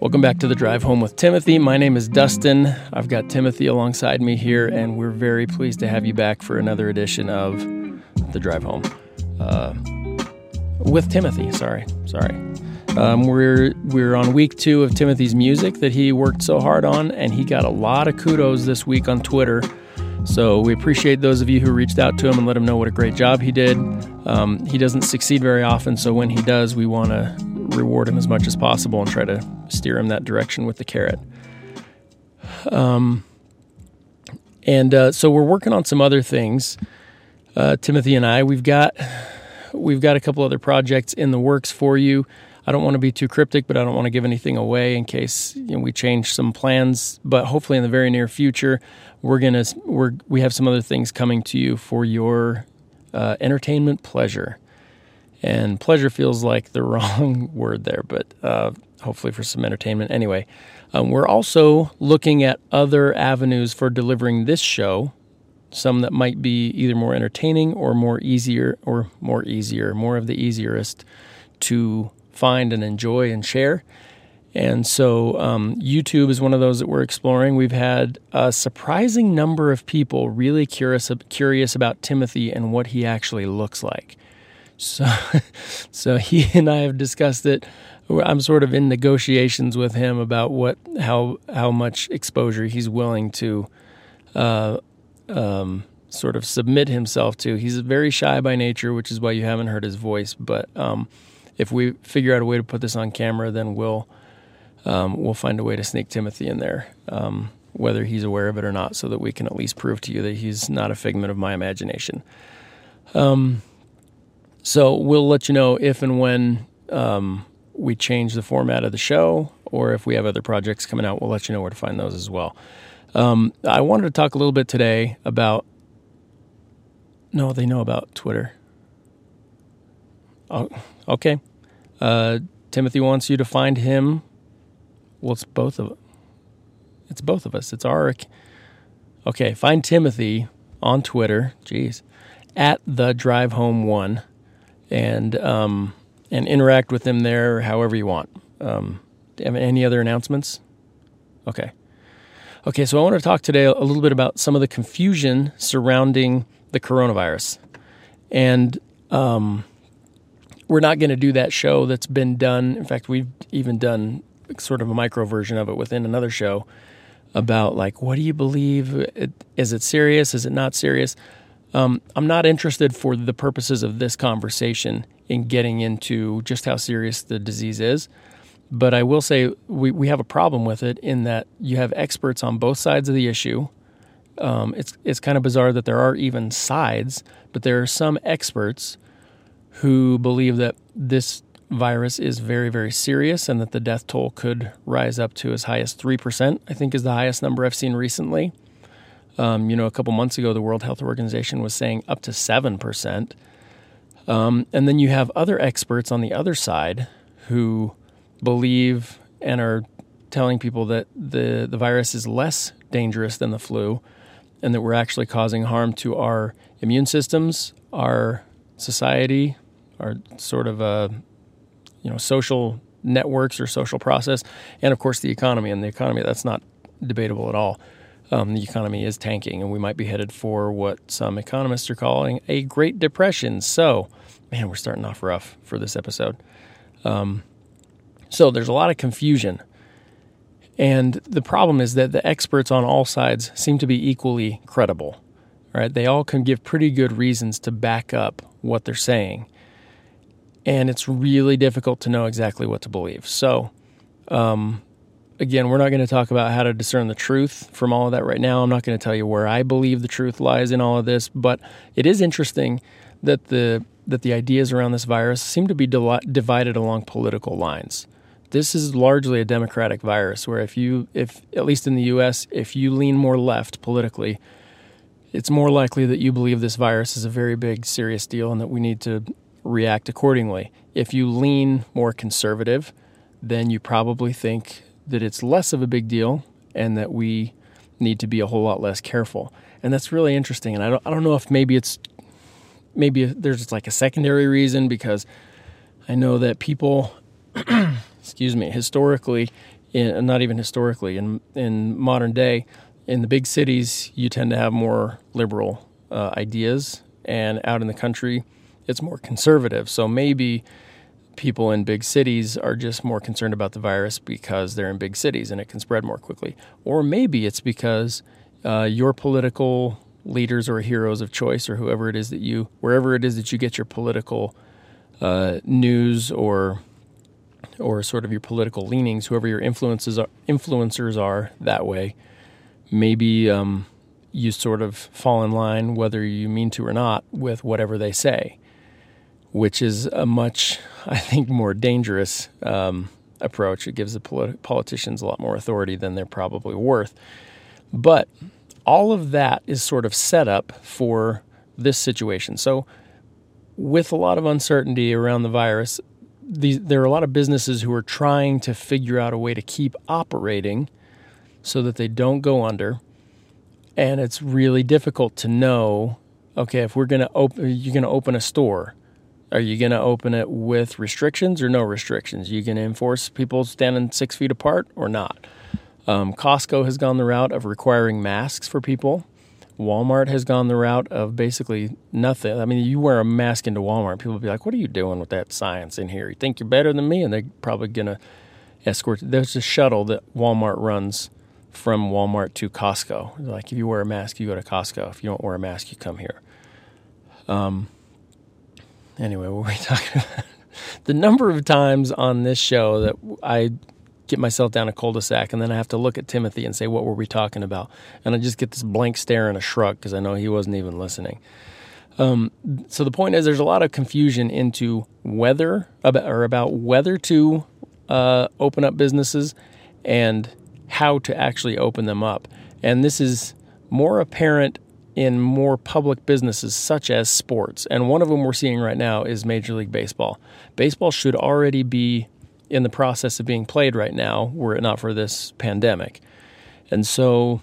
Welcome back to the drive home with Timothy. My name is Dustin. I've got Timothy alongside me here, and we're very pleased to have you back for another edition of the drive home uh, with Timothy. Sorry, sorry. Um, we're we're on week two of Timothy's music that he worked so hard on, and he got a lot of kudos this week on Twitter. So we appreciate those of you who reached out to him and let him know what a great job he did. Um, he doesn't succeed very often, so when he does, we want to reward him as much as possible and try to steer him that direction with the carrot. Um, and uh, so we're working on some other things. Uh, Timothy and I, we've got we've got a couple other projects in the works for you. I don't want to be too cryptic, but I don't want to give anything away in case you know, we change some plans. But hopefully, in the very near future, we're gonna we're we have some other things coming to you for your uh, entertainment pleasure. And pleasure feels like the wrong word there, but uh, hopefully for some entertainment. Anyway, um, we're also looking at other avenues for delivering this show, some that might be either more entertaining or more easier, or more easier, more of the easierest to find and enjoy and share. And so um, YouTube is one of those that we're exploring. We've had a surprising number of people really curious curious about Timothy and what he actually looks like. So, so he and I have discussed it. I'm sort of in negotiations with him about what how how much exposure he's willing to uh, um, sort of submit himself to. He's very shy by nature, which is why you haven't heard his voice. But um, if we figure out a way to put this on camera, then we'll um, we'll find a way to sneak Timothy in there, um, whether he's aware of it or not, so that we can at least prove to you that he's not a figment of my imagination. Um, so we'll let you know if and when um, we change the format of the show, or if we have other projects coming out, we'll let you know where to find those as well. Um, I wanted to talk a little bit today about. No, they know about Twitter. Oh, okay. Uh, Timothy wants you to find him. Well, it's both of it's both of us. It's our okay. Find Timothy on Twitter. Jeez, at the Drive Home One and um, and interact with them there however you want. Um, any other announcements? Okay. Okay, so I want to talk today a little bit about some of the confusion surrounding the coronavirus. And um, we're not going to do that show that's been done. In fact, we've even done sort of a micro version of it within another show about like, what do you believe? Is it serious? Is it not serious? Um, I'm not interested for the purposes of this conversation in getting into just how serious the disease is. But I will say we, we have a problem with it in that you have experts on both sides of the issue. Um, it's, it's kind of bizarre that there are even sides, but there are some experts who believe that this virus is very, very serious and that the death toll could rise up to as high as 3%, I think is the highest number I've seen recently. Um, you know, a couple months ago, the World Health Organization was saying up to 7%. Um, and then you have other experts on the other side who believe and are telling people that the, the virus is less dangerous than the flu and that we're actually causing harm to our immune systems, our society, our sort of uh, you know social networks or social process, and of course the economy. And the economy that's not debatable at all um, the economy is tanking, and we might be headed for what some economists are calling a Great Depression. So, man, we're starting off rough for this episode. Um, so, there's a lot of confusion. And the problem is that the experts on all sides seem to be equally credible. Right? They all can give pretty good reasons to back up what they're saying. And it's really difficult to know exactly what to believe. So, um, again, we're not going to talk about how to discern the truth from all of that right now. I'm not going to tell you where I believe the truth lies in all of this, but it is interesting that the that the ideas around this virus seem to be divided along political lines. This is largely a democratic virus where if you if at least in the US, if you lean more left politically, it's more likely that you believe this virus is a very big serious deal and that we need to react accordingly. If you lean more conservative, then you probably think that it's less of a big deal and that we need to be a whole lot less careful. And that's really interesting. And I don't, I don't know if maybe it's maybe there's like a secondary reason because I know that people, excuse me, historically in, not even historically, in in modern day, in the big cities, you tend to have more liberal uh, ideas, and out in the country, it's more conservative. So maybe people in big cities are just more concerned about the virus because they're in big cities and it can spread more quickly. Or maybe it's because uh, your political leaders or heroes of choice or whoever it is that you, wherever it is that you get your political uh, news or or sort of your political leanings, whoever your influences are, influencers are that way, maybe um, you sort of fall in line, whether you mean to or not, with whatever they say which is a much, I think, more dangerous um, approach. It gives the politi- politicians a lot more authority than they're probably worth. But all of that is sort of set up for this situation. So, with a lot of uncertainty around the virus, these, there are a lot of businesses who are trying to figure out a way to keep operating so that they don't go under. And it's really difficult to know okay, if we're going to open, you're going to open a store are you going to open it with restrictions or no restrictions? You going to enforce people standing six feet apart or not? Um, Costco has gone the route of requiring masks for people. Walmart has gone the route of basically nothing. I mean, you wear a mask into Walmart, people will be like, "What are you doing with that science in here? You think you're better than me?" And they're probably gonna escort. There's a shuttle that Walmart runs from Walmart to Costco. Like, if you wear a mask, you go to Costco. If you don't wear a mask, you come here. Um, anyway, what were we talking about? the number of times on this show that I get myself down a cul-de-sac and then I have to look at Timothy and say, what were we talking about? And I just get this blank stare and a shrug because I know he wasn't even listening. Um, so the point is, there's a lot of confusion into whether about, or about whether to uh, open up businesses and how to actually open them up. And this is more apparent in more public businesses such as sports. And one of them we're seeing right now is Major League Baseball. Baseball should already be in the process of being played right now were it not for this pandemic. And so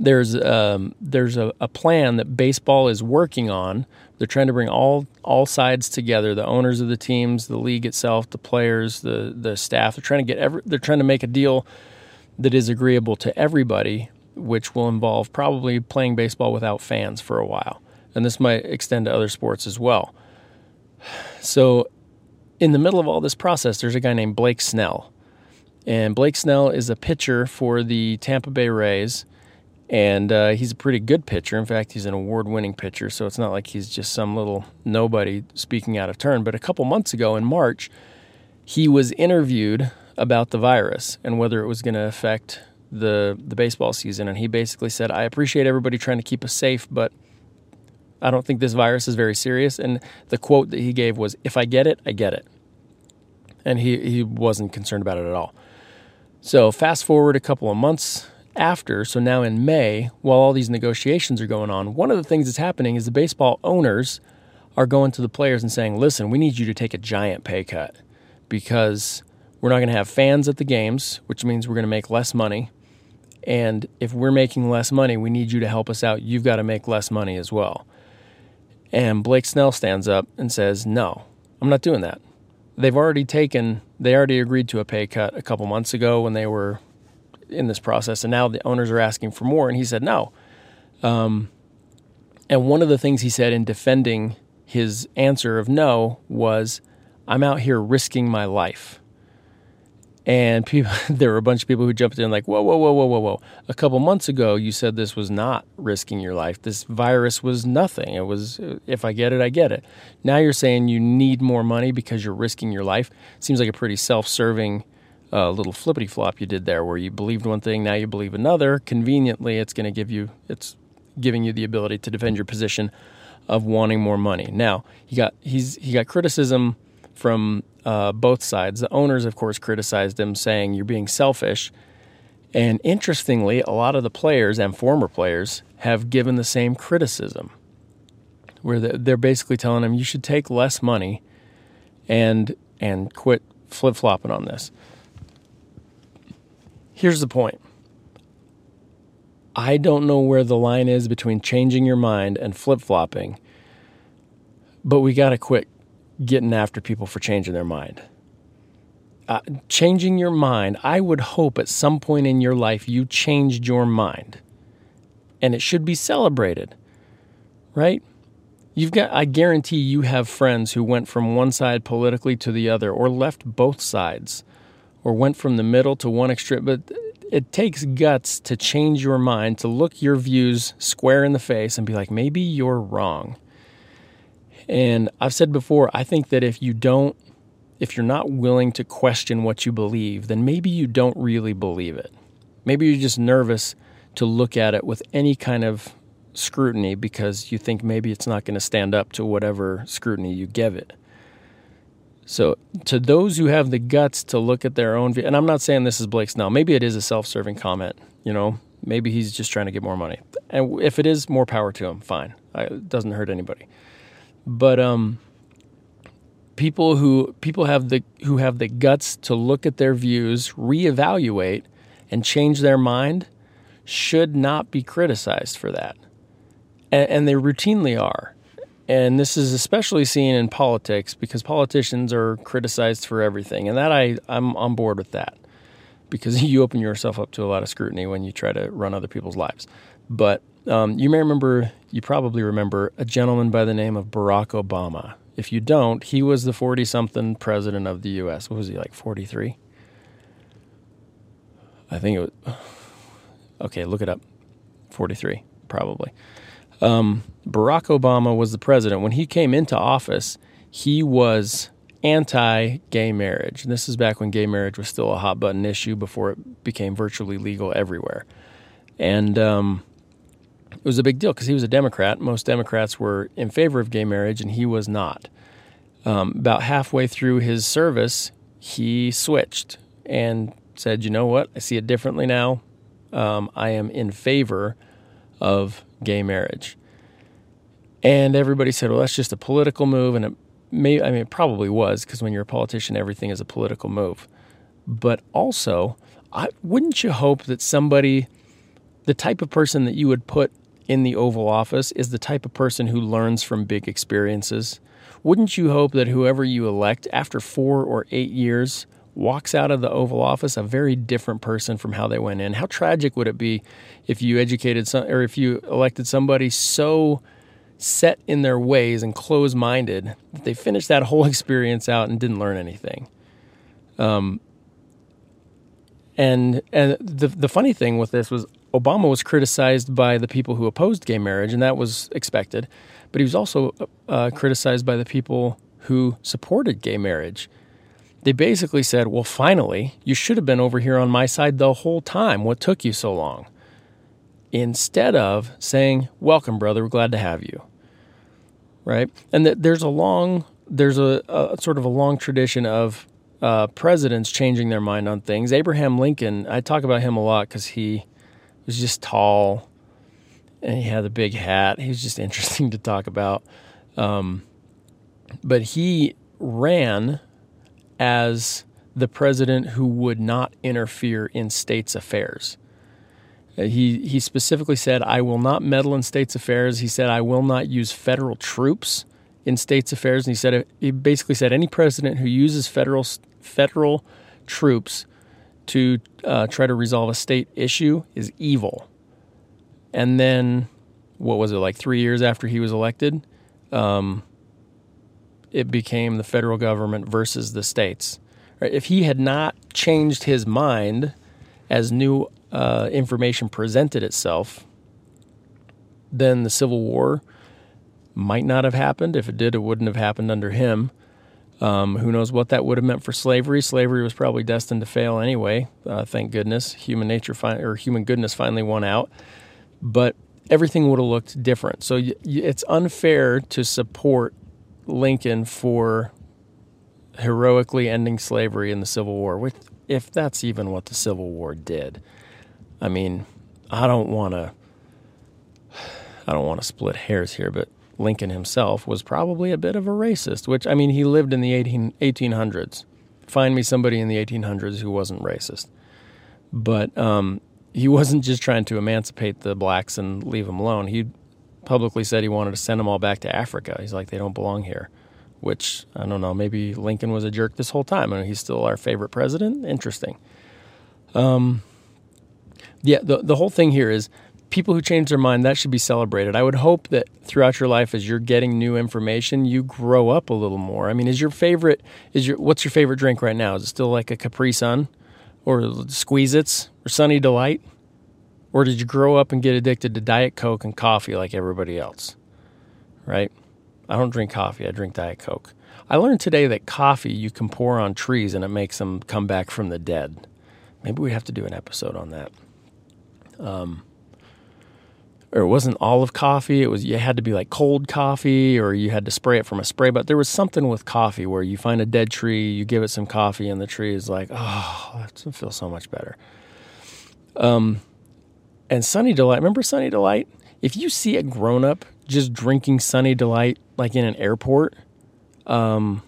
there's um, there's a, a, plan that baseball is working on. They're trying to bring all all sides together: the owners of the teams, the league itself, the players, the the staff. They're trying to get every, They're trying to make a deal that is agreeable to everybody which will involve probably playing baseball without fans for a while. And this might extend to other sports as well. So, in the middle of all this process, there's a guy named Blake Snell. And Blake Snell is a pitcher for the Tampa Bay Rays. And uh, he's a pretty good pitcher. In fact, he's an award winning pitcher. So it's not like he's just some little nobody speaking out of turn. But a couple months ago in March, he was interviewed about the virus and whether it was going to affect the the baseball season, and he basically said, "I appreciate everybody trying to keep us safe, but I don't think this virus is very serious." And the quote that he gave was, "If I get it, I get it," and he he wasn't concerned about it at all. So fast forward a couple of months after, so now in May, while all these negotiations are going on, one of the things that's happening is the baseball owners are going to the players and saying, "Listen, we need you to take a giant pay cut because." We're not going to have fans at the games, which means we're going to make less money. And if we're making less money, we need you to help us out. You've got to make less money as well. And Blake Snell stands up and says, No, I'm not doing that. They've already taken, they already agreed to a pay cut a couple months ago when they were in this process. And now the owners are asking for more. And he said, No. Um, and one of the things he said in defending his answer of no was, I'm out here risking my life. And people, there were a bunch of people who jumped in like, whoa, whoa, whoa, whoa, whoa, whoa. A couple months ago, you said this was not risking your life. This virus was nothing. It was, if I get it, I get it. Now you're saying you need more money because you're risking your life. Seems like a pretty self serving uh, little flippity flop you did there where you believed one thing, now you believe another. Conveniently, it's going to give you, it's giving you the ability to defend your position of wanting more money. Now, he got, he's, he got criticism from uh, both sides. The owners, of course, criticized him, saying, You're being selfish. And interestingly, a lot of the players and former players have given the same criticism, where they're basically telling him, You should take less money and, and quit flip flopping on this. Here's the point. I don't know where the line is between changing your mind and flip flopping, but we got to quit getting after people for changing their mind. uh, changing your mind. I would hope at some point in your life you changed your mind, and it should be celebrated, right? You've got, I guarantee you have friends who went from one side politically to the other, or left both sides, or went from the middle to one extreme. But it takes guts to change your mind, to look your views square in the face and be like, maybe you're wrong. And I've said before, I think that if you don't, if you're not willing to question what you believe, then maybe you don't really believe it. Maybe you're just nervous to look at it with any kind of scrutiny because you think maybe it's not going to stand up to whatever scrutiny you give it. So, to those who have the guts to look at their own, view, and I'm not saying this is Blake Snell. Maybe it is a self-serving comment. You know, maybe he's just trying to get more money. And if it is, more power to him. Fine, it doesn't hurt anybody. But um, people who people have the who have the guts to look at their views, reevaluate, and change their mind should not be criticized for that. And, and they routinely are. And this is especially seen in politics because politicians are criticized for everything. And that I, I'm on board with that because you open yourself up to a lot of scrutiny when you try to run other people's lives. But um, you may remember, you probably remember a gentleman by the name of Barack Obama. If you don't, he was the 40 something president of the U.S. What was he, like 43? I think it was. Okay, look it up. 43, probably. Um, Barack Obama was the president. When he came into office, he was anti gay marriage. And this is back when gay marriage was still a hot button issue before it became virtually legal everywhere. And um, it was a big deal because he was a Democrat. Most Democrats were in favor of gay marriage, and he was not. Um, about halfway through his service, he switched and said, You know what? I see it differently now. Um, I am in favor of gay marriage. And everybody said, well, that's just a political move. And it may, I mean, it probably was because when you're a politician, everything is a political move. But also, I, wouldn't you hope that somebody, the type of person that you would put in the Oval Office, is the type of person who learns from big experiences? Wouldn't you hope that whoever you elect after four or eight years walks out of the Oval Office a very different person from how they went in. How tragic would it be if you educated some, or if you elected somebody so set in their ways and close-minded that they finished that whole experience out and didn't learn anything. Um, and and the the funny thing with this was Obama was criticized by the people who opposed gay marriage, and that was expected. But he was also uh, criticized by the people who supported gay marriage they basically said, Well, finally, you should have been over here on my side the whole time. What took you so long? Instead of saying, Welcome, brother, we're glad to have you. Right? And there's a long, there's a, a, sort of a long tradition of uh, presidents changing their mind on things. Abraham Lincoln, I talk about him a lot because he was just tall and he had a big hat. He was just interesting to talk about. Um, but he ran as the president who would not interfere in states' affairs. Uh, he, he specifically said, I will not meddle in states' affairs. He said, I will not use federal troops in states' affairs. And he said, he basically said, any president who uses federal, federal troops to uh, try to resolve a state issue is evil. And then, what was it, like three years after he was elected? Um, it became the federal government versus the states. If he had not changed his mind as new uh, information presented itself, then the Civil War might not have happened. If it did, it wouldn't have happened under him. Um, who knows what that would have meant for slavery? Slavery was probably destined to fail anyway. Uh, thank goodness, human nature fi- or human goodness finally won out. But everything would have looked different. So y- it's unfair to support Lincoln for heroically ending slavery in the Civil War, which, if that's even what the Civil War did. I mean, I don't want to. I don't want to split hairs here, but Lincoln himself was probably a bit of a racist, which, I mean, he lived in the 18, 1800s. Find me somebody in the 1800s who wasn't racist. But um, he wasn't just trying to emancipate the blacks and leave them alone. He publicly said he wanted to send them all back to Africa. He's like, they don't belong here. which I don't know, maybe Lincoln was a jerk this whole time and he's still our favorite president. Interesting. Um, yeah, the, the whole thing here is people who change their mind, that should be celebrated. I would hope that throughout your life, as you're getting new information, you grow up a little more. I mean, is your favorite, is your, what's your favorite drink right now? Is it still like a Capri Sun or Squeeze Its or Sunny Delight? Or did you grow up and get addicted to Diet Coke and coffee like everybody else? Right? I don't drink coffee, I drink Diet Coke. I learned today that coffee you can pour on trees and it makes them come back from the dead. Maybe we have to do an episode on that. Um, or it wasn't olive coffee. It was you had to be like cold coffee, or you had to spray it from a spray. But there was something with coffee where you find a dead tree, you give it some coffee, and the tree is like, oh, that feels so much better. Um, and Sunny Delight. Remember Sunny Delight? If you see a grown up just drinking Sunny Delight like in an airport, um,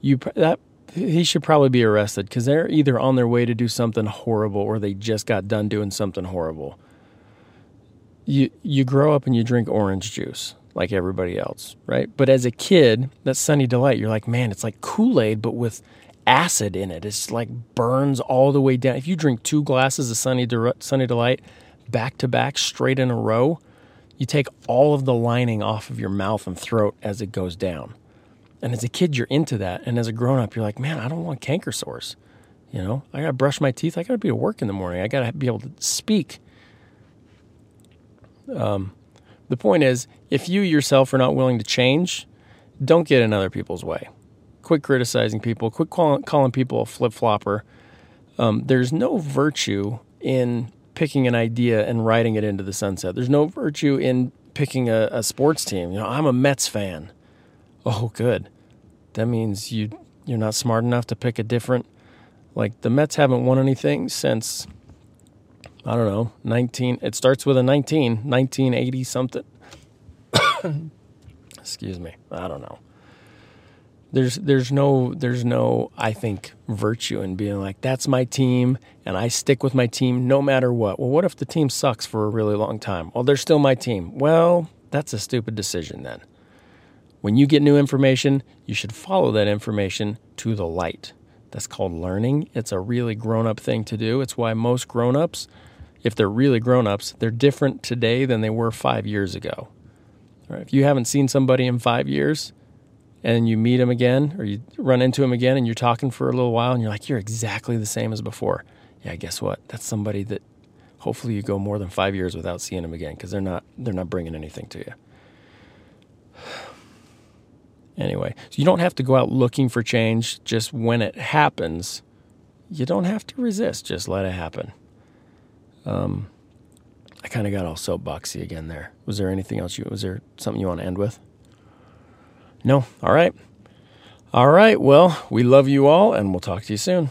you that he should probably be arrested because they're either on their way to do something horrible or they just got done doing something horrible. You you grow up and you drink orange juice like everybody else, right? But as a kid, that Sunny Delight, you're like, man, it's like Kool Aid, but with acid in it. It's like burns all the way down. If you drink two glasses of Sunny, De- Sunny Delight back to back, straight in a row, you take all of the lining off of your mouth and throat as it goes down. And as a kid, you're into that. And as a grown up, you're like, man, I don't want canker sores. You know, I got to brush my teeth. I got to be to work in the morning. I got to be able to speak. Um, the point is, if you yourself are not willing to change, don't get in other people's way. Quit criticizing people. Quit calling, calling people a flip flopper. Um, there's no virtue in picking an idea and writing it into the sunset. There's no virtue in picking a, a sports team. You know, I'm a Mets fan. Oh, good. That means you you're not smart enough to pick a different. Like the Mets haven't won anything since I don't know, 19. It starts with a 19, 1980 something. Excuse me. I don't know. There's there's no there's no I think virtue in being like that's my team and I stick with my team no matter what. Well, what if the team sucks for a really long time? Well, they're still my team. Well, that's a stupid decision then. When you get new information, you should follow that information to the light. That's called learning. It's a really grown up thing to do. It's why most grown ups, if they're really grown ups, they're different today than they were five years ago. Right? If you haven't seen somebody in five years and you meet them again or you run into them again and you're talking for a little while and you're like, you're exactly the same as before. Yeah, guess what? That's somebody that hopefully you go more than five years without seeing them again because they're not, they're not bringing anything to you. Anyway, so you don't have to go out looking for change. Just when it happens, you don't have to resist. Just let it happen. Um, I kind of got all soapboxy again there. Was there anything else you? Was there something you want to end with? No. All right. All right. Well, we love you all, and we'll talk to you soon.